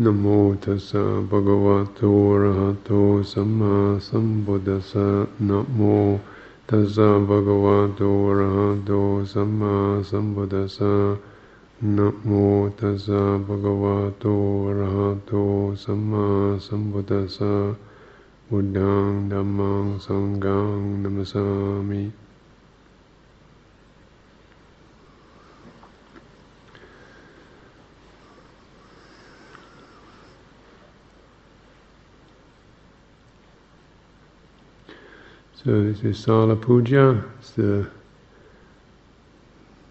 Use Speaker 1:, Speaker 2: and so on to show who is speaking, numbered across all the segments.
Speaker 1: नमो तस भगवतो रहतो सम्बुदस नमो तस भगवतो रहतो सम्बुदस नमो तस भगवतो रहतो सम्मा सम्बुदस बुद्धां, धम्मां सङ्गां नमसामि। So this is Sala Puja. It's the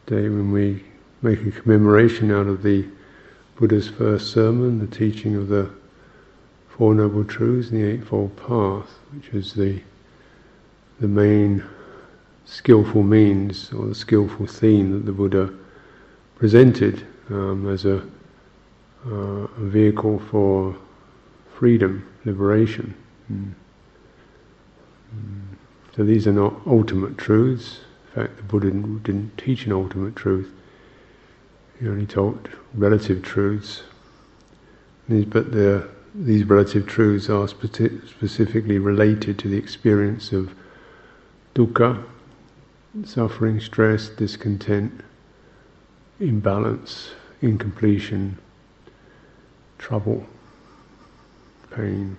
Speaker 1: day when we make a commemoration out of the Buddha's first sermon, the teaching of the Four Noble Truths and the Eightfold Path, which is the the main skillful means or the skillful theme that the Buddha presented um, as a, uh, a, vehicle for freedom, liberation. Mm. Mm. So these are not ultimate truths. In fact, the Buddha didn't, didn't teach an ultimate truth. He only taught relative truths. But the, these relative truths are speci- specifically related to the experience of dukkha, suffering, stress, discontent, imbalance, incompletion, trouble, pain.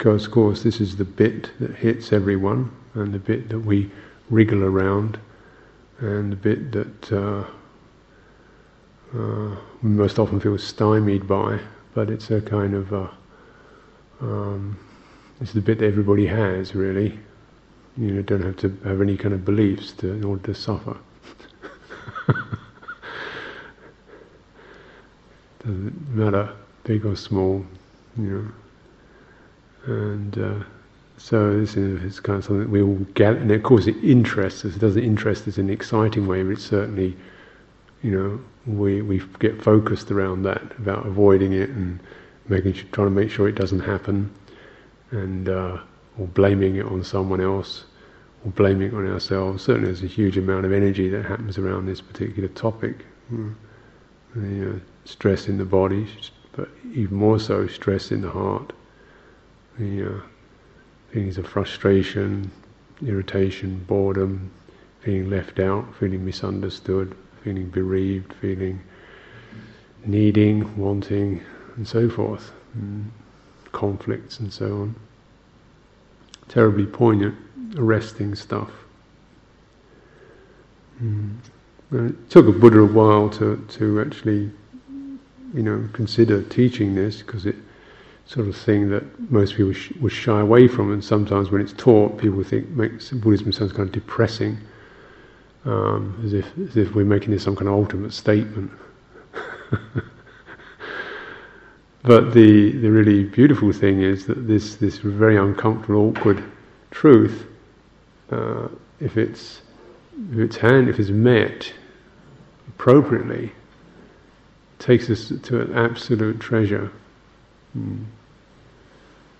Speaker 1: Because, of course, this is the bit that hits everyone, and the bit that we wriggle around, and the bit that uh, uh, we most often feel stymied by. But it's a kind of a, um, it's the bit that everybody has, really. You know, don't have to have any kind of beliefs to, in order to suffer. Doesn't matter, big or small, you know and uh, so this is kind of something that we all get, and of course it interests us. It doesn't interest us in an exciting way, but it's certainly, you know, we we get focused around that about avoiding it and making trying to make sure it doesn't happen, and uh, or blaming it on someone else, or blaming it on ourselves. Certainly, there's a huge amount of energy that happens around this particular topic. Mm. The uh, stress in the body, but even more so, stress in the heart the uh, feelings of frustration, irritation, boredom, feeling left out, feeling misunderstood, feeling bereaved, feeling needing, wanting, and so forth, and conflicts and so on. Terribly poignant, arresting stuff. Mm. It took a Buddha a while to, to actually, you know, consider teaching this because it sort of thing that most people sh- would shy away from, and sometimes when it's taught, people think makes Buddhism sounds kind of depressing, um, as if as if we're making this some kind of ultimate statement. but the the really beautiful thing is that this this very uncomfortable, awkward truth, uh, if it's if it's hand if it's met appropriately, takes us to an absolute treasure. Mm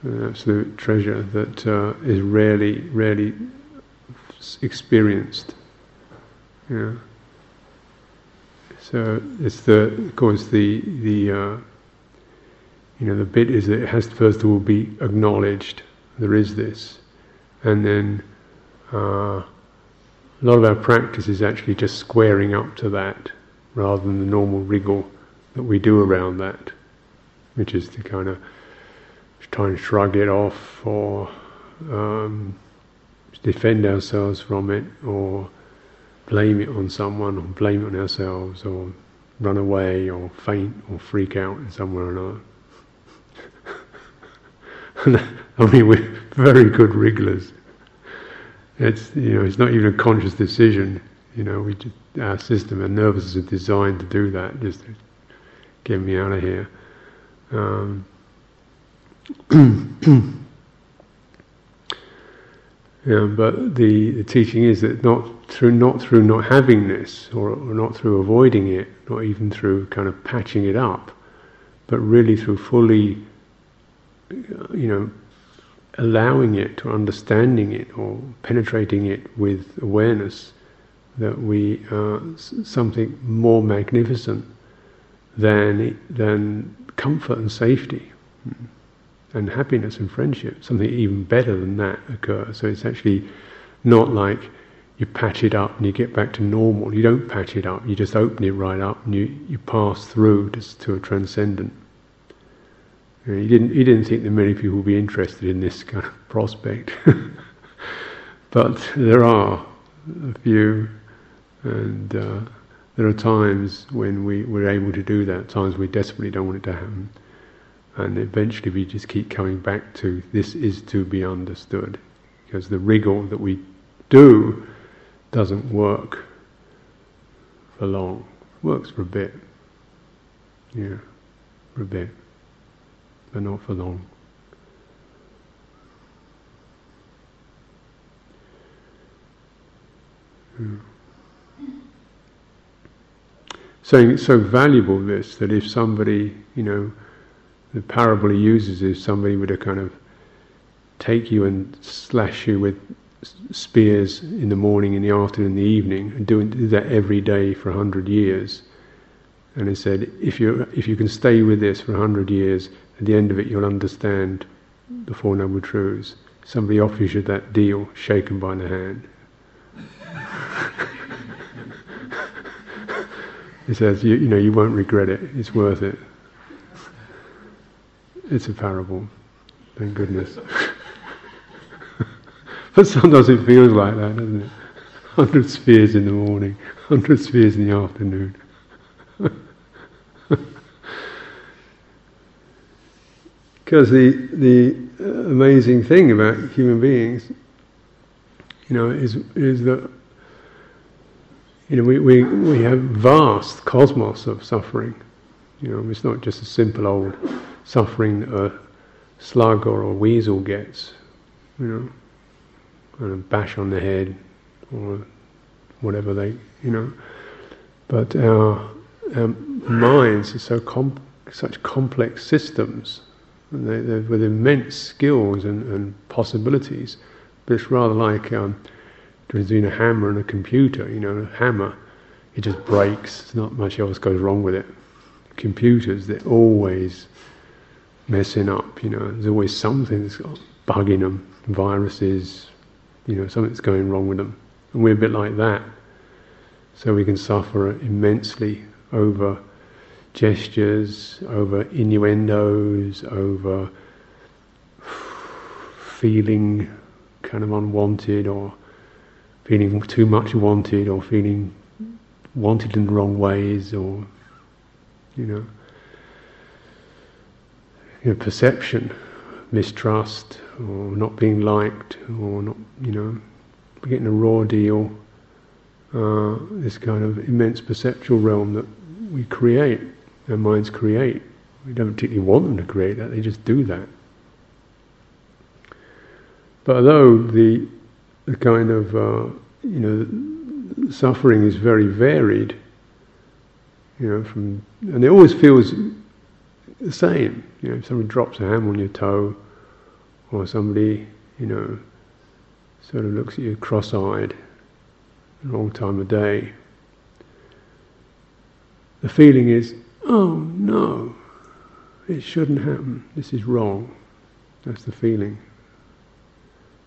Speaker 1: an absolute treasure that uh, is rarely, rarely experienced. Yeah. So it's the, of course, the the uh, you know the bit is that it has to first of all be acknowledged. There is this, and then uh, a lot of our practice is actually just squaring up to that, rather than the normal wriggle that we do around that, which is the kind of try and shrug it off or um, defend ourselves from it or blame it on someone or blame it on ourselves or run away or faint or freak out in some way or another. I mean, we're very good wrigglers. It's you know, it's not even a conscious decision. You know, we just, our system, our nervous system, is designed to do that, just to get me out of here. Um, yeah, but the, the teaching is that not through not through not having this, or, or not through avoiding it, not even through kind of patching it up, but really through fully, you know, allowing it, or understanding it, or penetrating it with awareness, that we are something more magnificent than, than comfort and safety hmm. And happiness and friendship. Something even better than that occurs. So it's actually not like you patch it up and you get back to normal. You don't patch it up, you just open it right up and you, you pass through to, to a transcendent. You know, he didn't. He didn't think that many people would be interested in this kind of prospect, but there are a few, and uh, there are times when we we're able to do that. Times we desperately don't want it to happen, and eventually we just keep coming back to this is to be understood, because the rigor that we do doesn't work for long. Works for a bit, yeah, for a bit but not for long. Hmm. So it's so valuable this that if somebody, you know, the parable he uses is somebody would have kind of take you and slash you with spears in the morning, in the afternoon, in the evening, and do, that every day for a hundred years. And he said, if you if you can stay with this for a hundred years, at the end of it, you'll understand the Four Noble Truths. Somebody offers you that deal, shaken by the hand. he says, you, you know, you won't regret it. It's worth it. It's a parable. Thank goodness. but sometimes it feels like that, doesn't it? Hundred spheres in the morning, hundred spheres in the afternoon. Because the, the amazing thing about human beings, you know, is, is that you know, we, we, we have vast cosmos of suffering. You know, it's not just a simple old suffering that a slug or a weasel gets, you know, and a bash on the head or whatever they, you know. But our, our minds are so com- such complex systems they, they're with immense skills and, and, possibilities. But it's rather like um, between a hammer and a computer. You know, a hammer, it just breaks. There's not much else goes wrong with it. Computers, they're always messing up. You know, there's always something that's bugging them, viruses. You know, something's going wrong with them, and we're a bit like that. So we can suffer immensely over gestures, over innuendos, over feeling kind of unwanted or feeling too much wanted or feeling wanted in the wrong ways or, you know, perception, mistrust or not being liked or not, you know, getting a raw deal, uh, this kind of immense perceptual realm that we create our minds create. We don't particularly want them to create that, they just do that. But although the, the kind of, uh, you know, suffering is very varied, you know, from, and it always feels the same. You know, if somebody drops a hammer on your toe, or somebody, you know, sort of looks at you cross-eyed, wrong time of day, the feeling is, oh no, it shouldn't happen, this is wrong. That's the feeling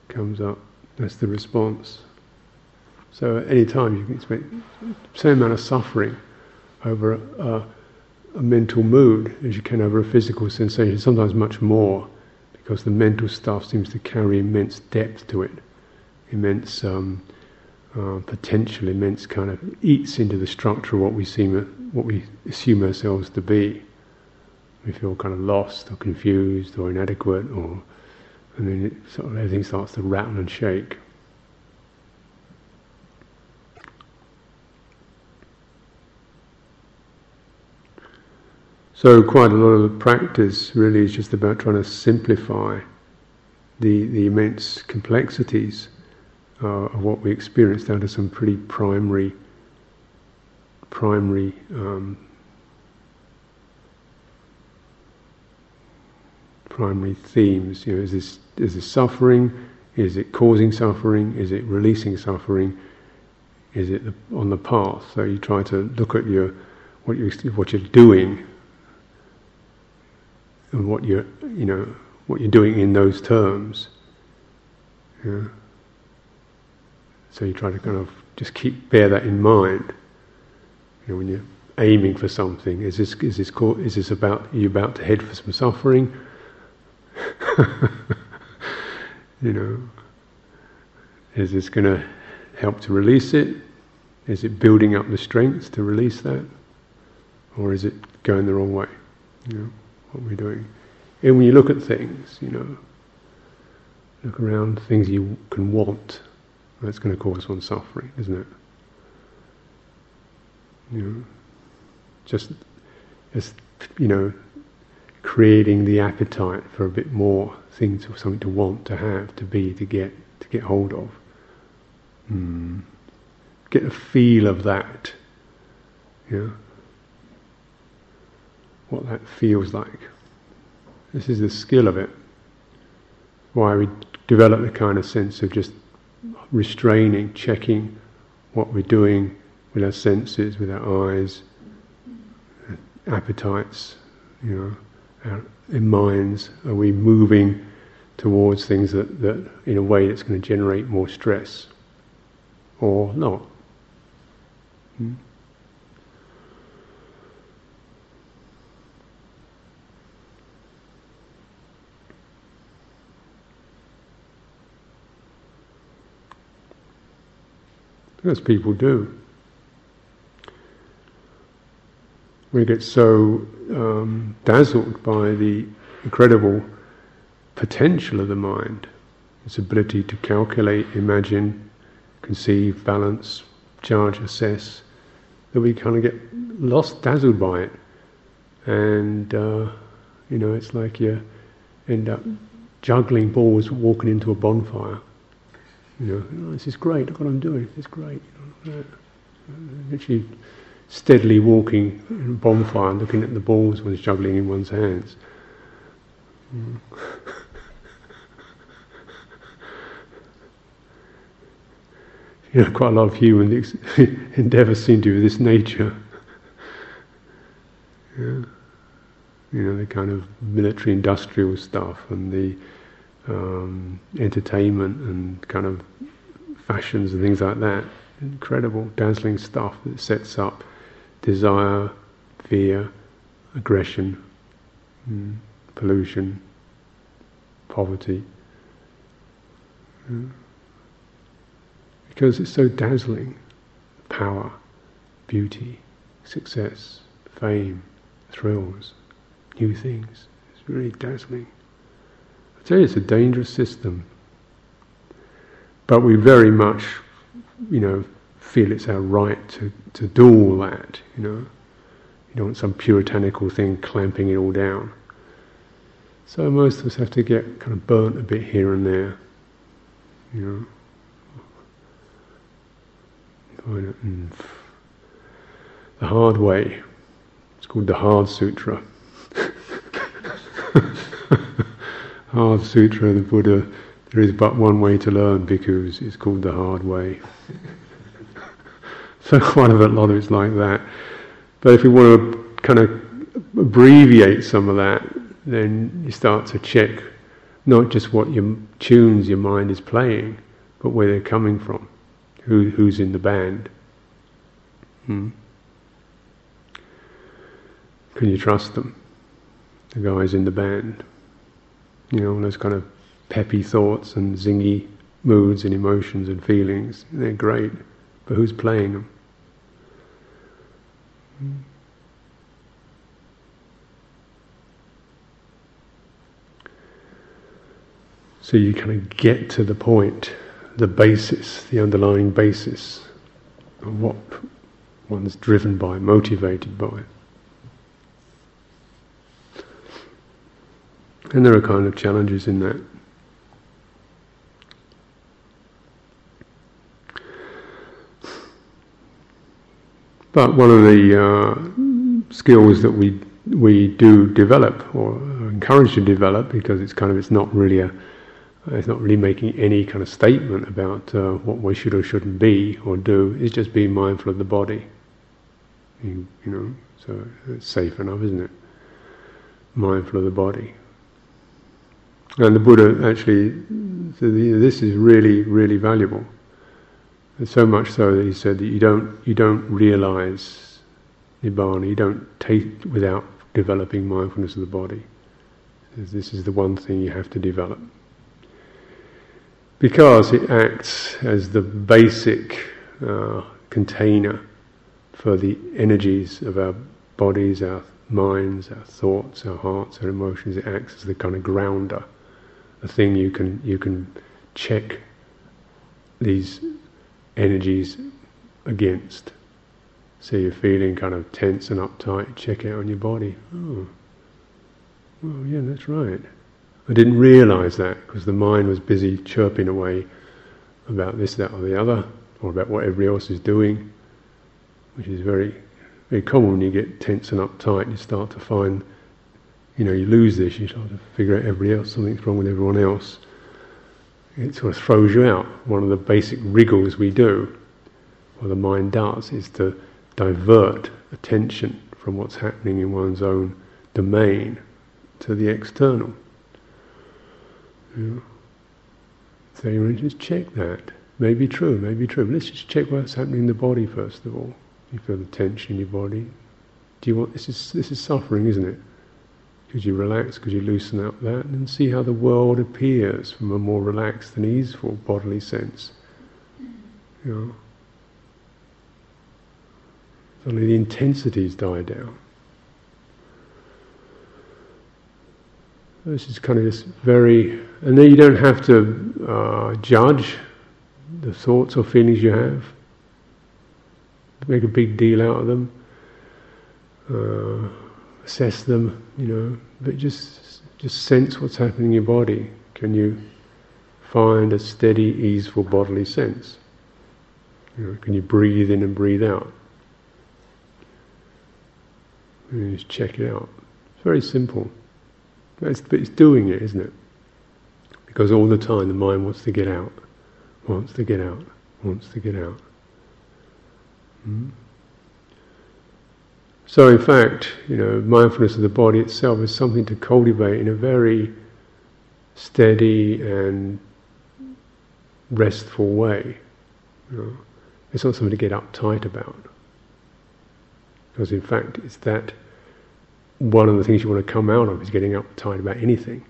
Speaker 1: comes up, that's the response. So at any time you can expect same amount of suffering over a, a mental mood as you can over a physical sensation, sometimes much more, because the mental stuff seems to carry immense depth to it, immense um, uh, potential, immense kind of eats into the structure of what we seem what we assume ourselves to be. We feel kind of lost or confused or inadequate, or and then it sort of everything starts to rattle and shake. So quite a lot of practice really is just about trying to simplify the the immense complexities uh, of what we experience down to some pretty primary primary um, primary themes. You know, is this is this suffering? Is it causing suffering? Is it releasing suffering? Is it on the path? So you try to look at your what you what you're doing and what you're you know what you're doing in those terms. Yeah. So you try to kind of just keep bear that in mind. You know, when you're aiming for something, is this is this is this about you about to head for some suffering? you know, is this going to help to release it? Is it building up the strength to release that, or is it going the wrong way? You know, what we're doing. And when you look at things, you know, look around things you can want. That's going to cause one suffering, isn't it? You know, just, just you know, creating the appetite for a bit more things, or something to want, to have, to be, to get, to get hold of. Mm. Get a feel of that. Yeah. What that feels like. This is the skill of it. Why we develop the kind of sense of just restraining, checking what we're doing with our senses, with our eyes, appetites, you know, our, in minds. Are we moving towards things that, that in a way that's going to generate more stress or not? Hmm? As people do. We get so um, dazzled by the incredible potential of the mind, its ability to calculate, imagine, conceive, balance, judge, assess, that we kind of get lost, dazzled by it. And, uh, you know, it's like you end up juggling balls walking into a bonfire. You know, oh, this is great. Look what I'm doing. It's great. You know, Actually, steadily walking in a bonfire, and looking at the balls one's juggling in one's hands. Mm. you know, quite a lot of human ex- endeavours seem to be this nature. yeah. You know, the kind of military industrial stuff and the um, entertainment and kind of fashions and things like that. Incredible, dazzling stuff that sets up desire, fear, aggression, mm, pollution, poverty. Because it's so dazzling power, beauty, success, fame, thrills, new things. It's really dazzling. I tell you, it's a dangerous system. But we very much, you know, feel it's our right to, to do all that, you know. You don't want some puritanical thing clamping it all down. So most of us have to get kind of burnt a bit here and there, you know. Mm. The hard way. It's called the Hard Sutra. Hard Sutra of the Buddha, there is but one way to learn because it's called the hard way. so quite a lot of it's like that. But if you want to kind of abbreviate some of that, then you start to check not just what your tunes your mind is playing, but where they're coming from, who, who's in the band. Hmm? Can you trust them? The guys in the band you know, those kind of peppy thoughts and zingy moods and emotions and feelings. They're great, but who's playing them? So you kind of get to the point, the basis, the underlying basis of what one's driven by, motivated by. And there are kind of challenges in that. But one of the uh, skills that we we do develop or encourage to develop because it's kind of it's not really a it's not really making any kind of statement about uh, what we should or shouldn't be or do. It's just being mindful of the body. You, you know, so it's safe enough, isn't it? Mindful of the body. And the Buddha actually, said this is really, really valuable. And so much so that he said that you don't, you don't realize nibbana, you don't take without developing mindfulness of the body. This is the one thing you have to develop. Because it acts as the basic uh, container for the energies of our bodies, our minds, our thoughts, our hearts, our emotions. It acts as the kind of grounder, a thing you can you can check these energies against. So you're feeling kind of tense and uptight, check out on your body. Oh, well, yeah, that's right. I didn't realize that because the mind was busy chirping away about this, that, or the other, or about what everybody else is doing, which is very, very common when you get tense and uptight. You start to find, you know, you lose this. You start to figure out everybody else, something's wrong with everyone else. It sort of throws you out. One of the basic wriggles we do, or the mind does, is to divert attention from what's happening in one's own domain to the external. Yeah. So you just check that. Maybe true, maybe true. Let's just check what's happening in the body first of all. You feel the tension in your body. Do you want this is this is suffering, isn't it? Could you relax? Could you loosen up that and see how the world appears from a more relaxed and easeful bodily sense? You know. Suddenly the intensities die down. This is kind of just very, and then you don't have to uh, judge the thoughts or feelings you have, make a big deal out of them, uh, assess them, you know, but just just sense what's happening in your body. Can you find a steady, easeful bodily sense? You know, can you breathe in and breathe out? And just check it out. It's very simple. But it's, but it's doing it, isn't it? Because all the time the mind wants to get out, wants to get out, wants to get out. Hmm? So, in fact, you know, mindfulness of the body itself is something to cultivate in a very steady and restful way. You know? It's not something to get uptight about. Because, in fact, it's that one of the things you want to come out of is getting uptight about anything,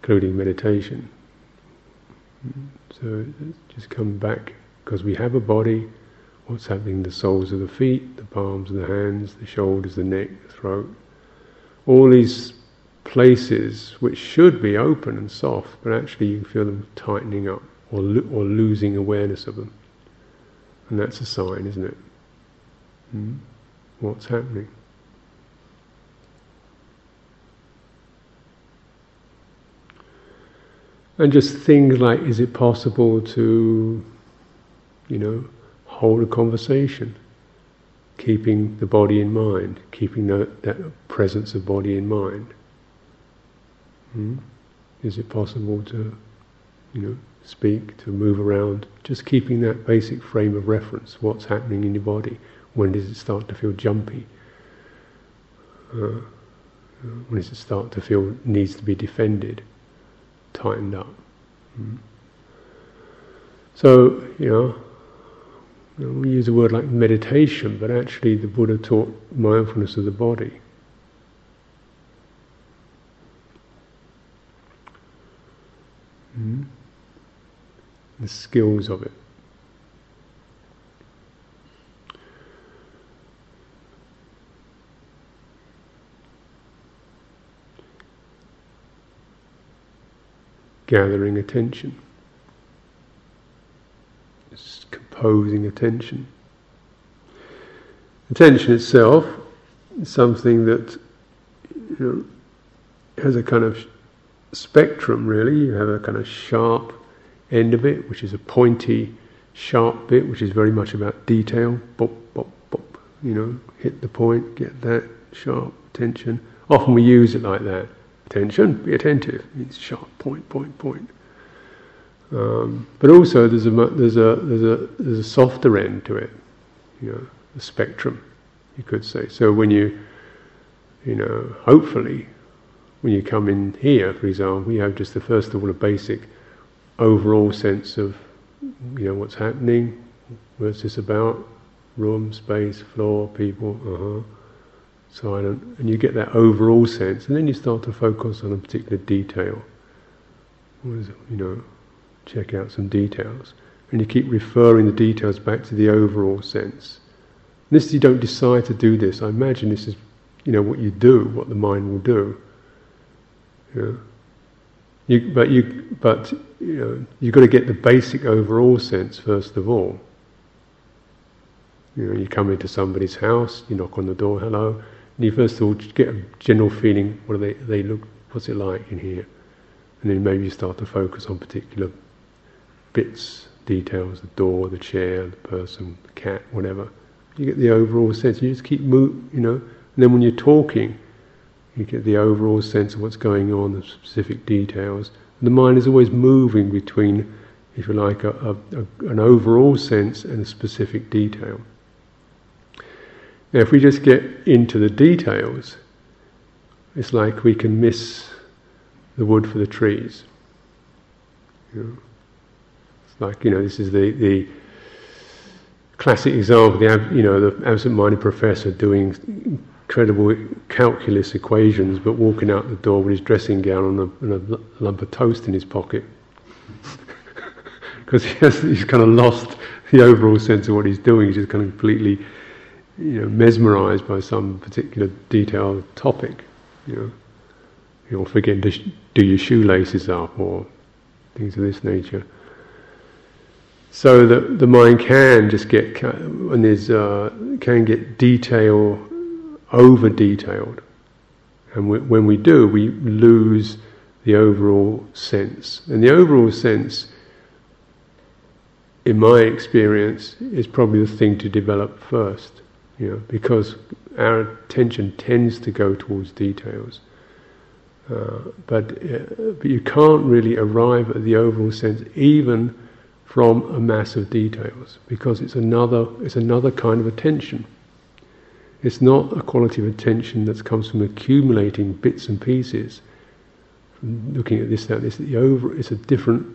Speaker 1: including meditation. So just come back because we have a body. What's happening in the soles of the feet, the palms of the hands, the shoulders, the neck, the throat. All these places which should be open and soft, but actually you feel them tightening up or, lo- or losing awareness of them. And that's a sign, isn't it? Hmm? What's happening? And just things like, is it possible to, you know, hold a conversation, keeping the body in mind, keeping that, that presence of body in mind? Hmm? Is it possible to, you know, speak, to move around, just keeping that basic frame of reference, what's happening in your body, when does it start to feel jumpy? Uh, when does it start to feel needs to be defended? tightened up. Mm. So, you know, we use a word like meditation, but actually the Buddha taught mindfulness of the body. Mm. The skills of it. gathering attention. Composing attention. Attention itself is something that you know, has a kind of spectrum, really. You have a kind of sharp end of it, which is a pointy, sharp bit, which is very much about detail. Bop, bop, bop. You know, hit the point, get that sharp attention. Often we use it like that. Attention, be attentive. It's sharp, point, point, point. Um, but also, there's a there's a there's a there's a softer end to it, you know, the spectrum. you could say. So when you, you know, hopefully, when you come in here, for example, you have just the first of all a basic overall sense of, you know, what's happening, what's this about, room, space, floor, people, uh-huh, silent, and you get that overall sense, and then you start to focus on a particular detail. What is it, you know, check out some details. And you keep referring the details back to the overall sense. This you don't decide to do this. I imagine this is, you know, what you do, what the mind will do. You know? You, but you, but you know, you've got to get the basic overall sense first of all. You know, you come into somebody's house, you knock on the door, hello, and you first of all get a general feeling. What do they they look? What's it like in here? And then maybe you start to focus on particular bits, details, the door, the chair, the person, the cat, whatever. You get the overall sense. You just keep move, you know. And then when you're talking, you get the overall sense of what's going on, the specific details. The mind is always moving between, if you like, a, a, a, an overall sense and a specific detail. Now, if we just get into the details, it's like we can miss the wood for the trees. You know? It's like, you know, this is the, the classic example, the, you know, the absent-minded professor doing incredible calculus equations, but walking out the door with his dressing gown and a, and a lump of toast in his pocket. Because he he's kind of lost the overall sense of what he's doing. He's just kind of completely, you know, mesmerized by some particular detailed topic. You know, you'll forget to sh- do your shoelaces up or things of this nature. So the the mind can just get and there's uh, can get detail over detailed, and we, when we do, we lose the overall sense. And the overall sense, in my experience, is probably the thing to develop first. You know, because our attention tends to go towards details. Uh, but, uh, but you can't really arrive at the overall sense even from a mass of details because it's another, it's another kind of attention. It's not a quality of attention that comes from accumulating bits and pieces, looking at this, that, this. The over, it's a different,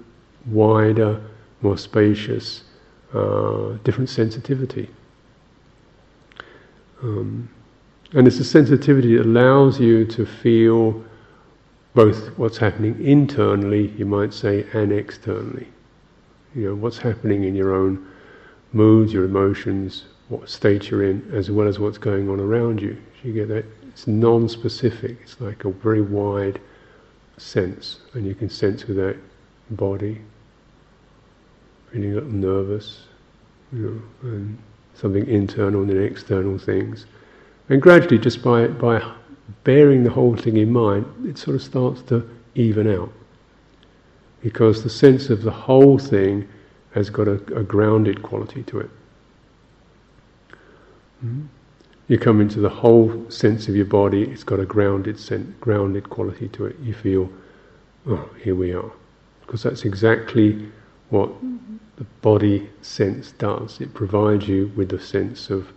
Speaker 1: wider, more spacious, uh, different sensitivity. Um, and it's a sensitivity that allows you to feel both what's happening internally, you might say, and externally you know, what's happening in your own moods, your emotions, what state you're in, as well as what's going on around you. So you get that, it's non-specific. It's like a very wide sense, and you can sense with that body, feeling a little nervous, you know, and something internal and then external things. And gradually, just by by bearing the whole thing in mind, it sort of starts to even out because the sense of the whole thing has got a, a grounded quality to it. Mm-hmm. You come into the whole sense of your body; it's got a grounded sense, grounded quality to it. You feel, oh, here we are, because that's exactly what the body sense does. It provides you with a sense of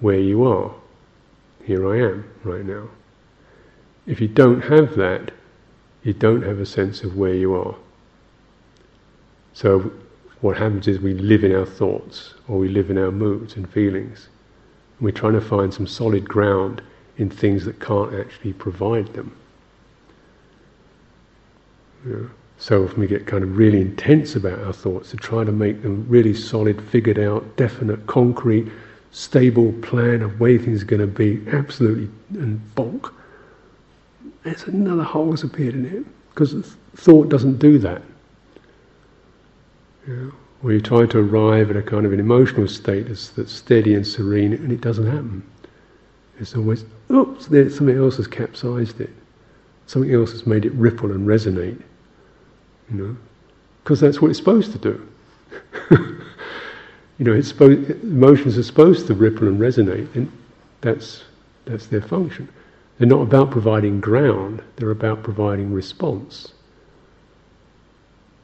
Speaker 1: where you are. Here I am right now. If you don't have that, you don't have a sense of where you are. So what happens is we live in our thoughts or we live in our moods and feelings. And we're trying to find some solid ground in things that can't actually provide them. So often we get kind of really intense about our thoughts to try to make them really solid, figured out, definite, concrete, stable plan of way things are going to be, absolutely and bonk. There's another hole has appeared in it because thought doesn't do that. Yeah. Or you try to arrive at a kind of an emotional state that's, that's steady and serene, and it doesn't happen. It's always, oops, there, something else has capsized it. Something else has made it ripple and resonate. You know, because that's what it's supposed to do. you know, it's supposed, emotions are supposed to ripple and resonate, and that's that's their function. They're not about providing ground; they're about providing response.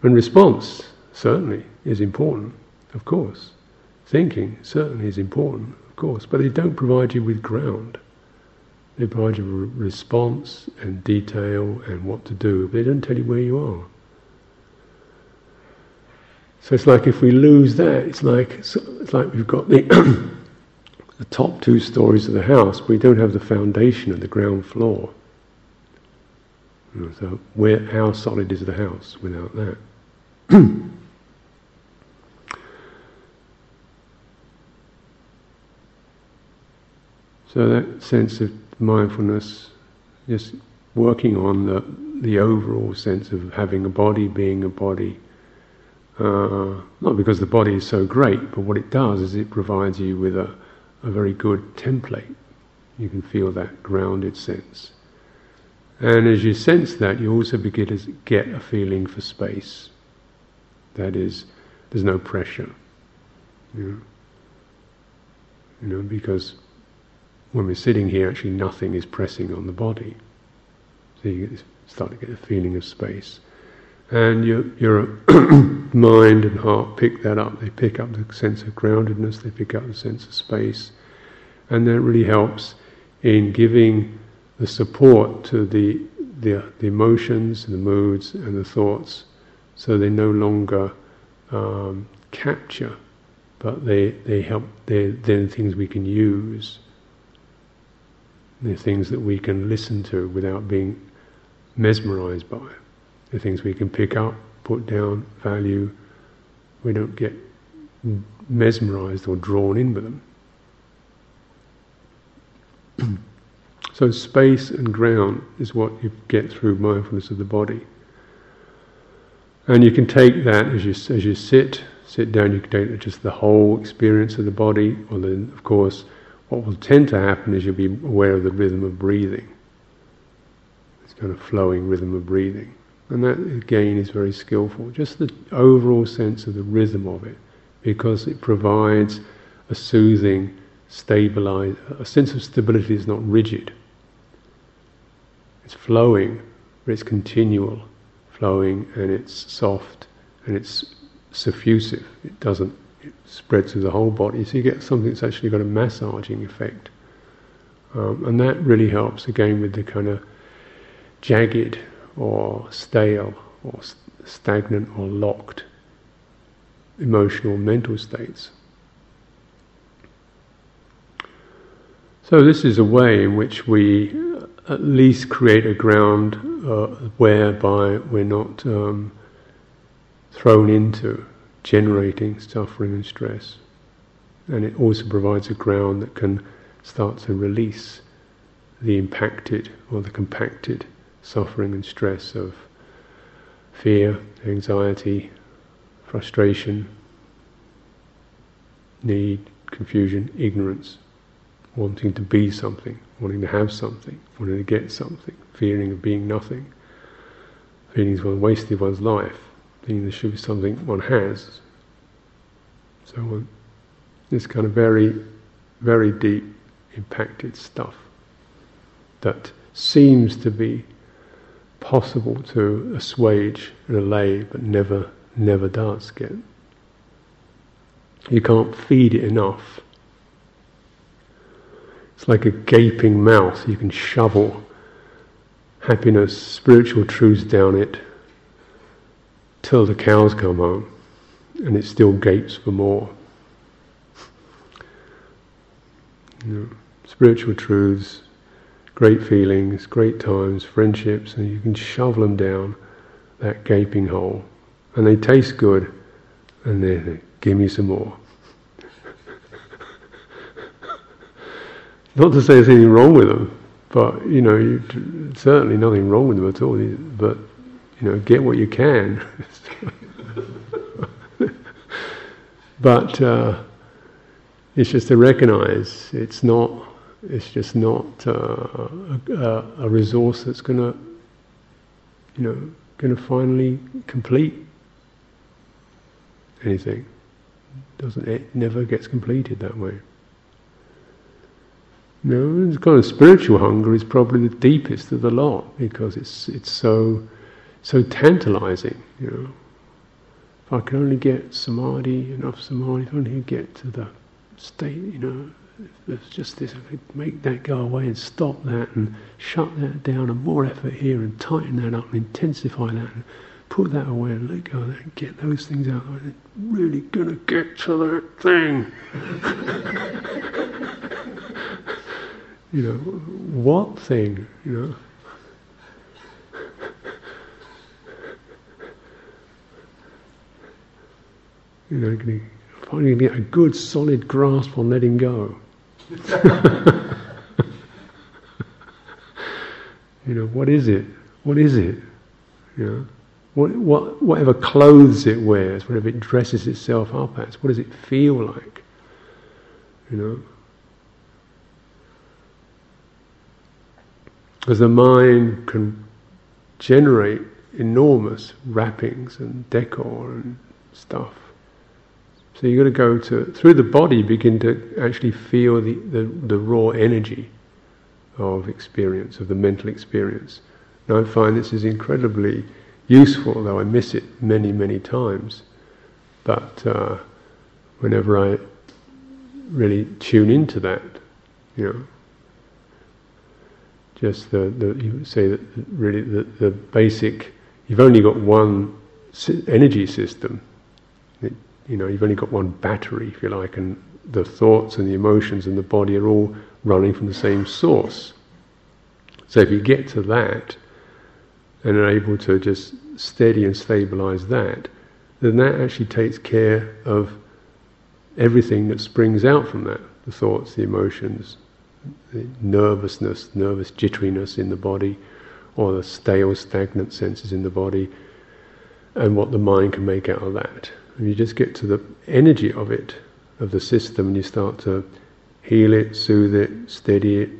Speaker 1: And response certainly is important, of course. Thinking certainly is important, of course, but they don't provide you with ground. They provide you with response and detail and what to do, but they don't tell you where you are. So it's like if we lose that, it's like it's like we've got the the top two stories of the house, but we don't have the foundation of the ground floor. So where how solid is the house without that? so that sense of mindfulness, just working on the the overall sense of having a body, being a body. Uh, not because the body is so great, but what it does is it provides you with a, a very good template. You can feel that grounded sense. And as you sense that, you also begin to get a feeling for space. That is, there's no pressure. You know, you know because when we're sitting here, actually nothing is pressing on the body. So you start to get a feeling of space. And your, your mind and heart pick that up. They pick up the sense of groundedness, they pick up the sense of space. And that really helps in giving the support to the, the, the emotions, the moods, and the thoughts so they no longer um, capture, but they, they help, they're, they're things we can use they're things that we can listen to without being mesmerized by. They're things we can pick up, put down, value. We don't get mesmerized or drawn in with them. so space and ground is what you get through mindfulness of the body. And you can take that as you as you sit, sit down. You can take just the whole experience of the body, or then, of course, what will tend to happen is you'll be aware of the rhythm of breathing. It's kind of flowing rhythm of breathing. And that again is very skillful. Just the overall sense of the rhythm of it, because it provides a soothing, stabilized, a sense of stability is not rigid. It's flowing, but it's continual, flowing, and it's soft, and it's suffusive. It doesn't it spreads through the whole body. So you get something that's actually got a massaging effect. Um, and that really helps again with the kind of jagged or stale or stagnant or locked emotional mental states. So, this is a way in which we at least create a ground uh, whereby we're not um, thrown into generating suffering and stress. And it also provides a ground that can start to release the impacted or the compacted suffering and stress of fear, anxiety, frustration, need, confusion, ignorance, wanting to be something, wanting to have something, wanting to get something, fearing of being nothing, feelings one wasted one's life, thinking there should be something one has, so on. This kind of very, very deep, impacted stuff that seems to be possible to assuage and allay, but never, never does get. You can't feed it enough. It's like a gaping mouth. You can shovel happiness, spiritual truths down it till the cows come home and it still gapes for more. You know, spiritual truths, great feelings, great times, friendships, and you can shovel them down that gaping hole. And they taste good, and they give me some more. Not to say there's anything wrong with them, but you know, you, certainly nothing wrong with them at all. But you know, get what you can. but uh, it's just to recognize it's not. It's just not uh, a, a, resource that's going to, you know, going to finally complete anything. Doesn't it never gets completed that way. No, this kind of spiritual hunger is probably the deepest of the lot because it's it's so so tantalizing, you know. If I could only get samadhi, enough samadhi, if I only get to the state, you know, it's just this, if we make that go away and stop that and shut that down and more effort here and tighten that up and intensify that and put that away and let go of that and get those things out. I'm really gonna get to that thing. you know, what thing? You know. You know, finally get a good solid grasp on letting go. you know, what is it? What is it? You know, what, what, whatever clothes it wears, whatever it dresses itself up as, what does it feel like? You know? Because the mind can generate enormous wrappings and decor and stuff. So you've got to go to, through the body, begin to actually feel the, the, the raw energy of experience, of the mental experience. And I find this is incredibly useful, though I miss it many, many times. But uh, whenever I really tune into that, you know, just the, the you say that really the, the basic, you've only got one energy system you know, you've only got one battery, if you like, and the thoughts and the emotions and the body are all running from the same source. So if you get to that and are able to just steady and stabilize that, then that actually takes care of everything that springs out from that the thoughts, the emotions, the nervousness, nervous jitteriness in the body, or the stale, stagnant senses in the body, and what the mind can make out of that. You just get to the energy of it, of the system, and you start to heal it, soothe it, steady it,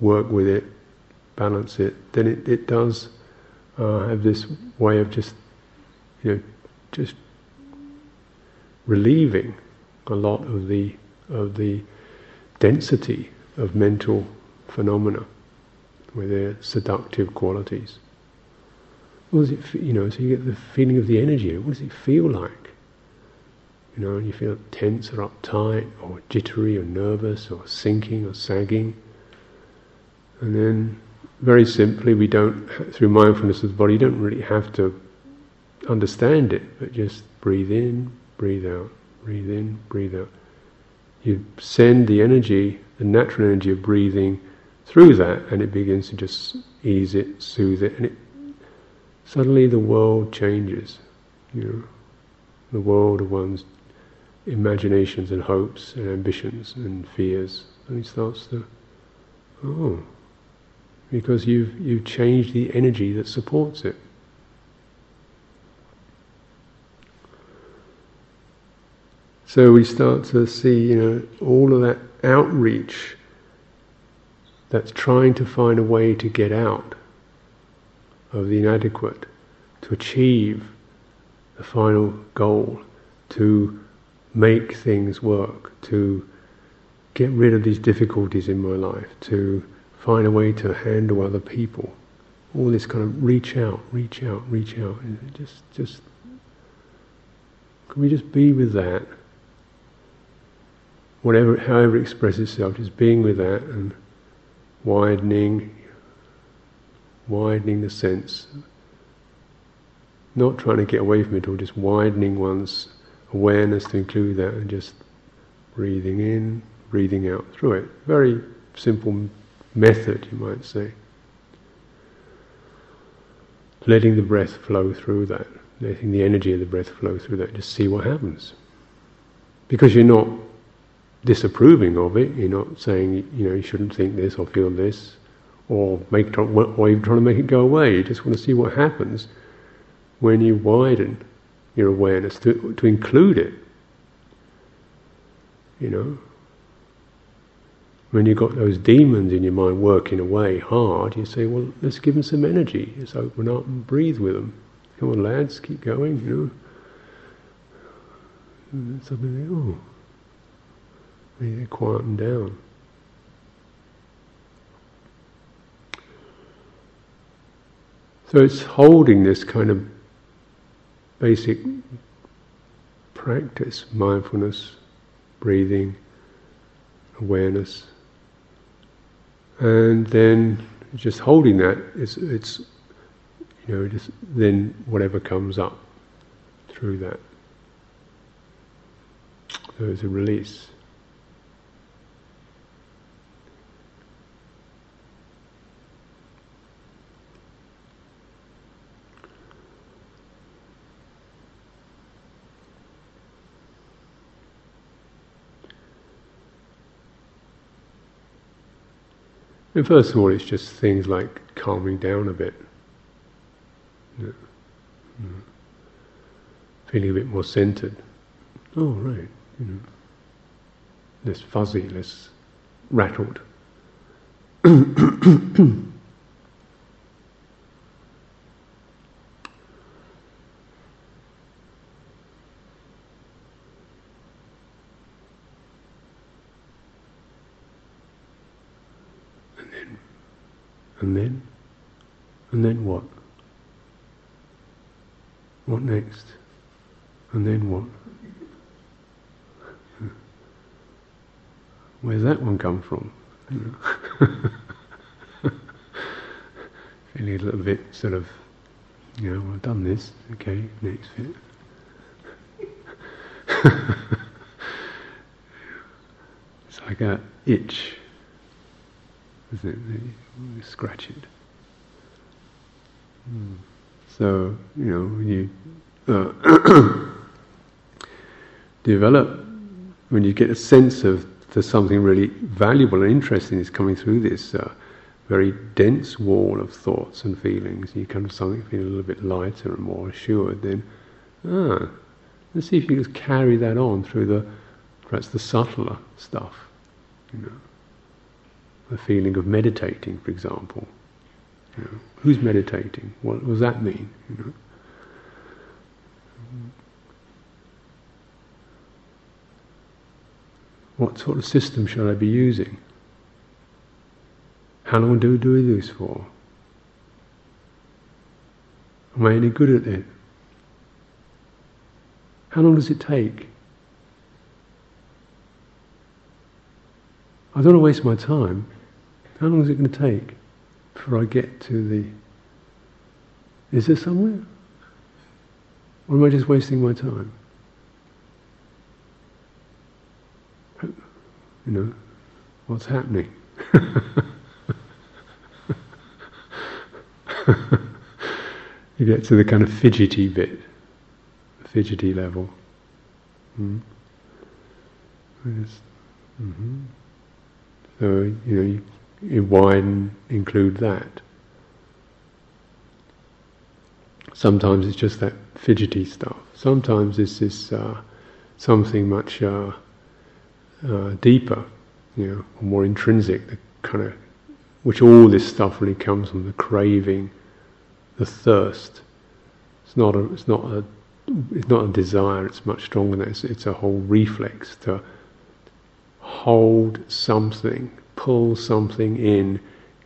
Speaker 1: work with it, balance it, then it, it does uh, have this way of just, you know, just relieving a lot of the of the density of mental phenomena with their seductive qualities. What does it, you know, so you get the feeling of the energy. What does it feel like? You know, you feel tense or uptight or jittery or nervous or sinking or sagging. And then, very simply, we don't, through mindfulness of the body, you don't really have to understand it, but just breathe in, breathe out, breathe in, breathe out. You send the energy, the natural energy of breathing through that, and it begins to just ease it, soothe it, and it suddenly the world changes. You know, the world of one's imaginations and hopes and ambitions and fears. And he starts to, oh, because you've, you've changed the energy that supports it. So we start to see, you know, all of that outreach that's trying to find a way to get out of the inadequate, to achieve the final goal, to make things work, to get rid of these difficulties in my life, to find a way to handle other people. All this kind of reach out, reach out, reach out. Just, just, can we just be with that? Whatever, however it expresses itself, just being with that and widening, widening the sense. Not trying to get away from it all, just widening one's awareness to include that and just breathing in, breathing out through it. Very simple method, you might say. Letting the breath flow through that, letting the energy of the breath flow through that, just see what happens. Because you're not disapproving of it, you're not saying, you know, you shouldn't think this or feel this, or make or even trying to make it go away. You just want to see what happens when you widen your awareness, to, to include it. You know? When you've got those demons in your mind working away hard, you say, well, let's give them some energy. Let's open up and breathe with them. Come on, lads, keep going, you know. And suddenly, oh, maybe they quieten down. So it's holding this kind of basic practice, mindfulness, breathing, awareness. And then just holding that, it's, it's you know, just then whatever comes up through that. So it's a release. And first of all, it's just things like calming down a bit. Yeah. Mm. Feeling a bit more centered. Oh, right. You know. Less fuzzy, less rattled. And then? And then what? What next? And then what? Where's that one come from? Feeling a little bit sort of, you know, I've done this, okay, next bit. it's like a itch isn't it? You scratch it. Mm. So, you know, when you uh, develop, when you get a sense of there's something really valuable and interesting is coming through this uh, very dense wall of thoughts and feelings, you come to something feel a little bit lighter and more assured, then, ah, let's see if you just carry that on through the, perhaps the subtler stuff, you know the feeling of meditating, for example. You know, who's meditating? What does that mean? You know? What sort of system should I be using? How long do we do this for? Am I any good at it? How long does it take? I don't want to waste my time. How long is it going to take before I get to the. Is there somewhere? Or am I just wasting my time? You know, what's happening? you get to the kind of fidgety bit, fidgety level. Mm. Mm-hmm. So, you know, you wine include that. Sometimes it's just that fidgety stuff. Sometimes it's this uh, something much uh, uh, deeper, you know, more intrinsic, the kind of which all this stuff really comes from the craving, the thirst. It's not a, it's not a, it's not a desire. It's much stronger than that. It's, it's a whole reflex to hold something pull something in,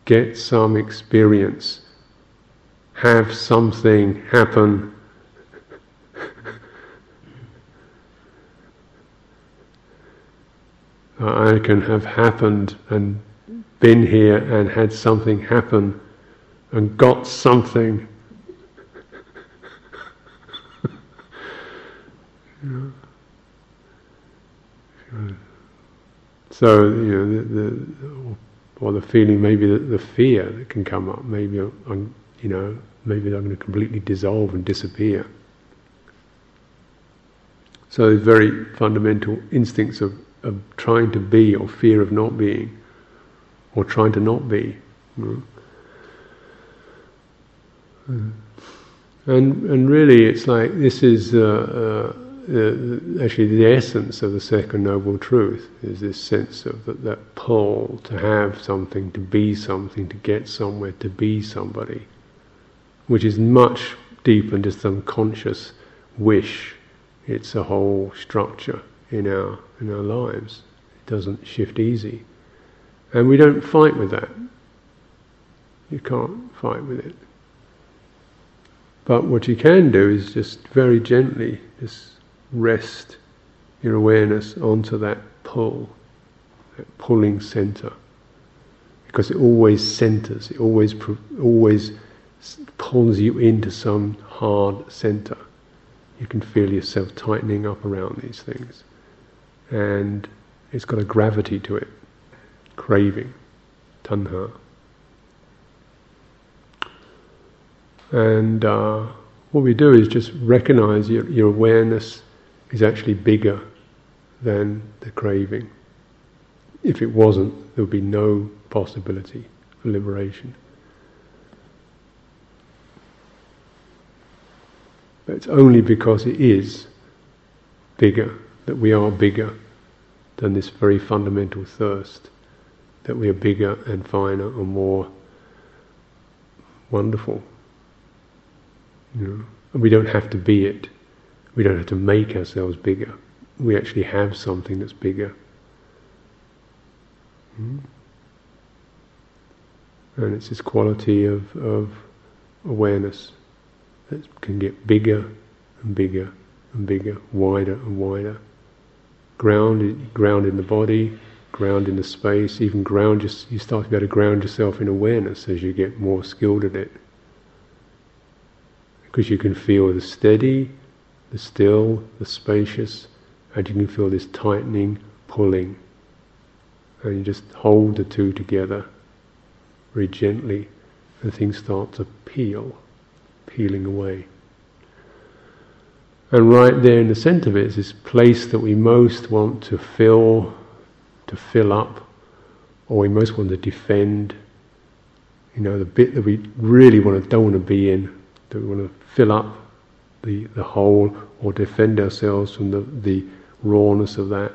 Speaker 1: get some experience, have something happen. I can have happened and been here and had something happen and got something. you know. So you know, the, the, or the feeling, maybe the, the, fear that can come up. Maybe I'm, you know, maybe I'm going to completely dissolve and disappear. So there's very fundamental instincts of, of trying to be or fear of not being, or trying to not be. You know? And and really, it's like this is. Uh, uh, uh, actually the essence of the second noble truth is this sense of that, that pull to have something, to be something, to get somewhere, to be somebody, which is much deeper than just some conscious wish. It's a whole structure in our in our lives. It doesn't shift easy, and we don't fight with that. You can't fight with it. But what you can do is just very gently just rest your awareness onto that pull, that pulling center. Because it always centers, it always, always pulls you into some hard center. You can feel yourself tightening up around these things. And it's got a gravity to it, craving, tanha. And uh, what we do is just recognize your, your awareness is actually bigger than the craving. If it wasn't, there would be no possibility for liberation. But it's only because it is bigger, that we are bigger than this very fundamental thirst, that we are bigger and finer and more wonderful. You know? And we don't have to be it. We don't have to make ourselves bigger. We actually have something that's bigger. Hmm? And it's this quality of, of awareness that can get bigger and bigger and bigger, wider and wider. Ground, ground in the body, ground in the space, even ground, just, you start to be able to ground yourself in awareness as you get more skilled at it. Because you can feel the steady, the still, the spacious, and you can feel this tightening, pulling. And you just hold the two together very gently, and things start to peel peeling away. And right there in the center of it is this place that we most want to fill, to fill up, or we most want to defend. You know, the bit that we really want to, don't want to be in, that we want to fill up the, the hole or defend ourselves from the, the rawness of that.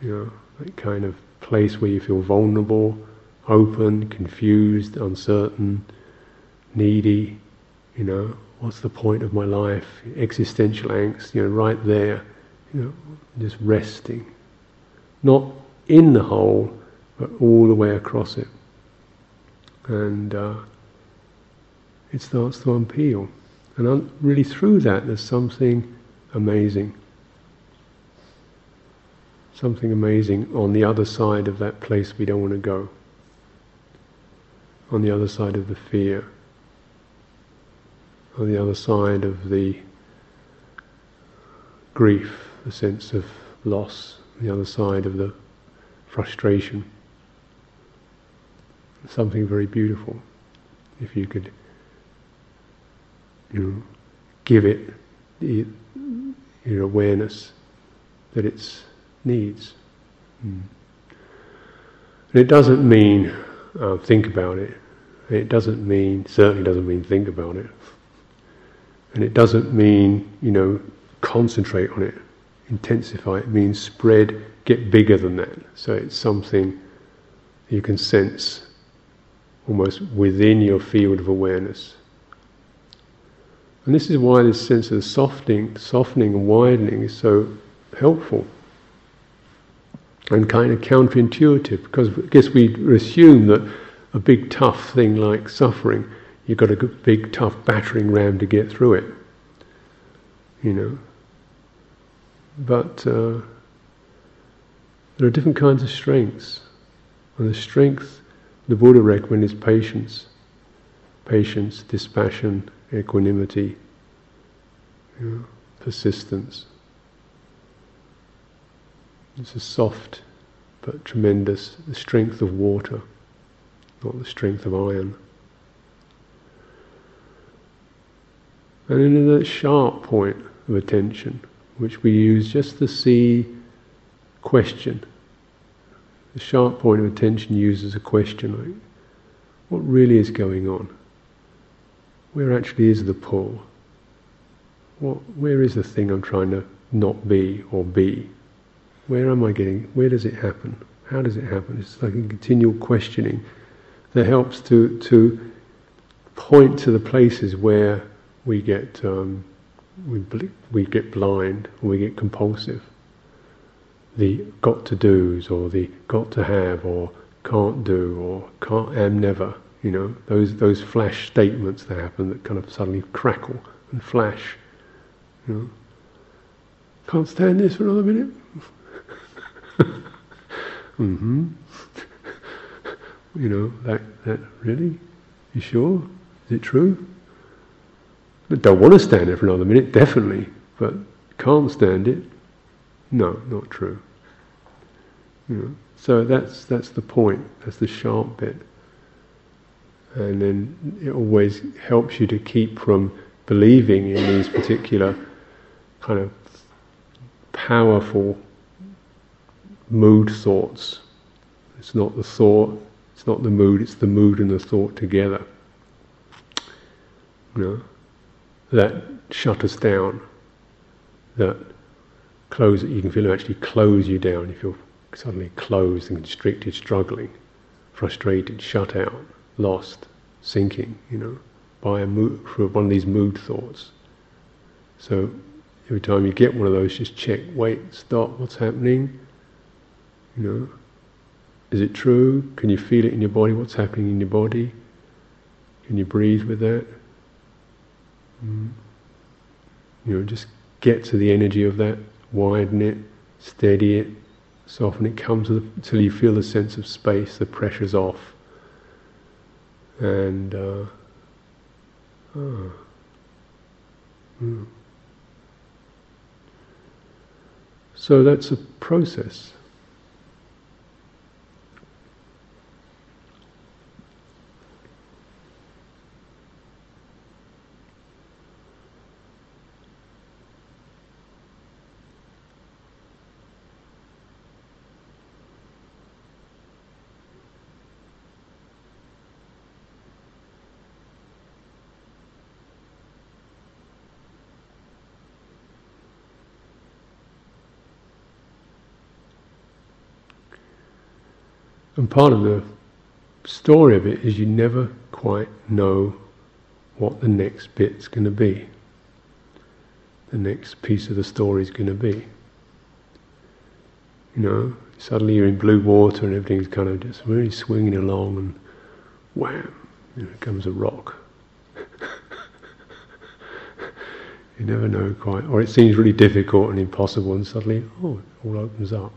Speaker 1: You know, that kind of place where you feel vulnerable, open, confused, uncertain, needy, you know, what's the point of my life? Existential angst, you know, right there, you know, just resting. Not in the hole, but all the way across it. And uh, it starts to unpeel. And un- really through that, there's something amazing. Something amazing on the other side of that place we don't want to go. On the other side of the fear on the other side of the grief, the sense of loss, the other side of the frustration. Something very beautiful. If you could, you give it the, your awareness that it needs. Mm. And it doesn't mean uh, think about it. It doesn't mean, certainly doesn't mean think about it. And it doesn't mean, you know, concentrate on it, intensify. It means spread, get bigger than that. So it's something you can sense almost within your field of awareness. And this is why this sense of softening, softening and widening is so helpful and kind of counterintuitive because I guess we assume that a big tough thing like suffering you've got a big, tough battering ram to get through it. You know. But uh, there are different kinds of strengths. And the strength the Buddha recommends is patience. Patience, dispassion, equanimity, you know, persistence. It's a soft but tremendous the strength of water, not the strength of iron. And in that sharp point of attention, which we use just to see question. The sharp point of attention uses a question like, what really is going on? Where actually is the pull? What, where is the thing I'm trying to not be or be? Where am I getting, where does it happen? How does it happen? It's like a continual questioning that helps to, to point to the places where we get um, we we get blind or we get compulsive. The got to do's or the got to have or can't do or can't am never. You know those those flash statements that happen that kind of suddenly crackle and flash. You know, can't stand this for another minute. mm-hmm. you know, that, that, really? You sure? Is it true? Don't want to stand there for another minute, definitely, but can't stand it. No, not true. You know, so that's that's the point. That's the sharp bit. And then it always helps you to keep from believing in these particular kind of powerful mood thoughts. It's not the thought, it's not the mood, it's the mood and the thought together. You know, that shut us down, that close, you can feel them actually close you down. If You feel suddenly closed and constricted, struggling, frustrated, shut out, lost, sinking, you know, by a mood, for one of these mood thoughts. So every time you get one of those, just check, wait, stop, what's happening? You know, is it true? Can you feel it in your body? What's happening in your body? Can you breathe with that? Mm. You know, just get to the energy of that, widen it, steady it, soften it, come to the, till you feel the sense of space, the pressure's off. And, uh, oh. mm. So that's a process. And part of the story of it is you never quite know what the next bit's going to be. The next piece of the story is going to be. You know, suddenly you're in blue water and everything's kind of just really swinging along and wham, you comes a rock. you never know quite. Or it seems really difficult and impossible and suddenly, oh, it all opens up.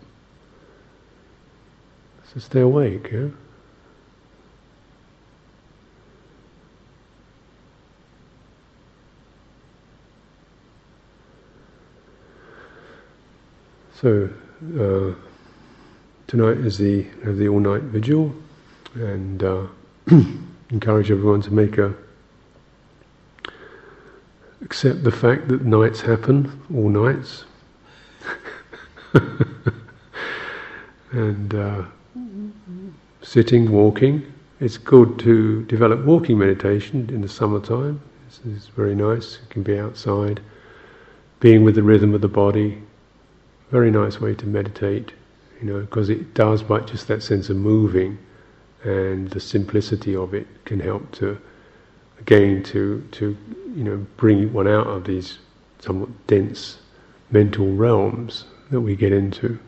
Speaker 1: So stay awake, yeah? So uh, tonight is the uh, the all night vigil, and uh, encourage everyone to make a accept the fact that nights happen, all nights, and uh, sitting, walking. It's good to develop walking meditation in the summertime. This is very nice. You can be outside, being with the rhythm of the body. Very nice way to meditate, you know, because it does, but just that sense of moving and the simplicity of it can help to, again, to to you know, bring one out of these somewhat dense mental realms that we get into.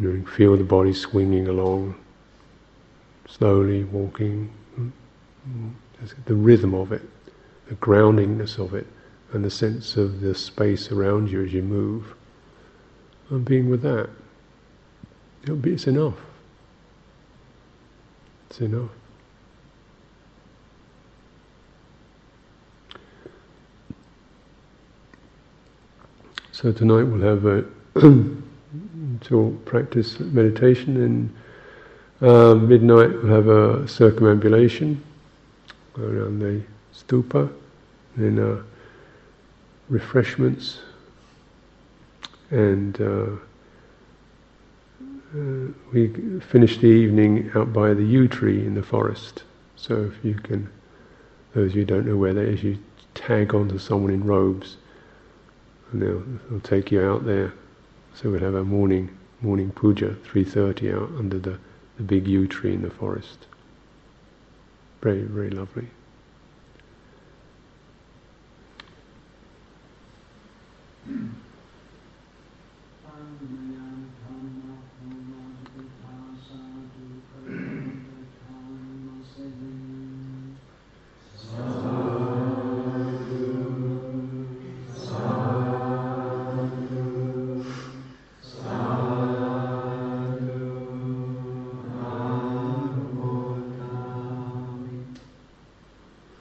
Speaker 1: You know, feel the body swinging along, slowly walking. Mm, the rhythm of it, the groundingness of it, and the sense of the space around you as you move. And being with that, be, it's enough. It's enough. So tonight we'll have a to practice meditation. And uh, midnight we'll have a circumambulation around the stupa, then uh, refreshments, and uh, uh, we finish the evening out by the yew tree in the forest. So if you can, those of you who don't know where that is, you tag onto someone in robes, and they'll, they'll take you out there. So we'll have our morning morning puja, 3.30 out under the, the big yew tree in the forest. Very, very lovely. Mm.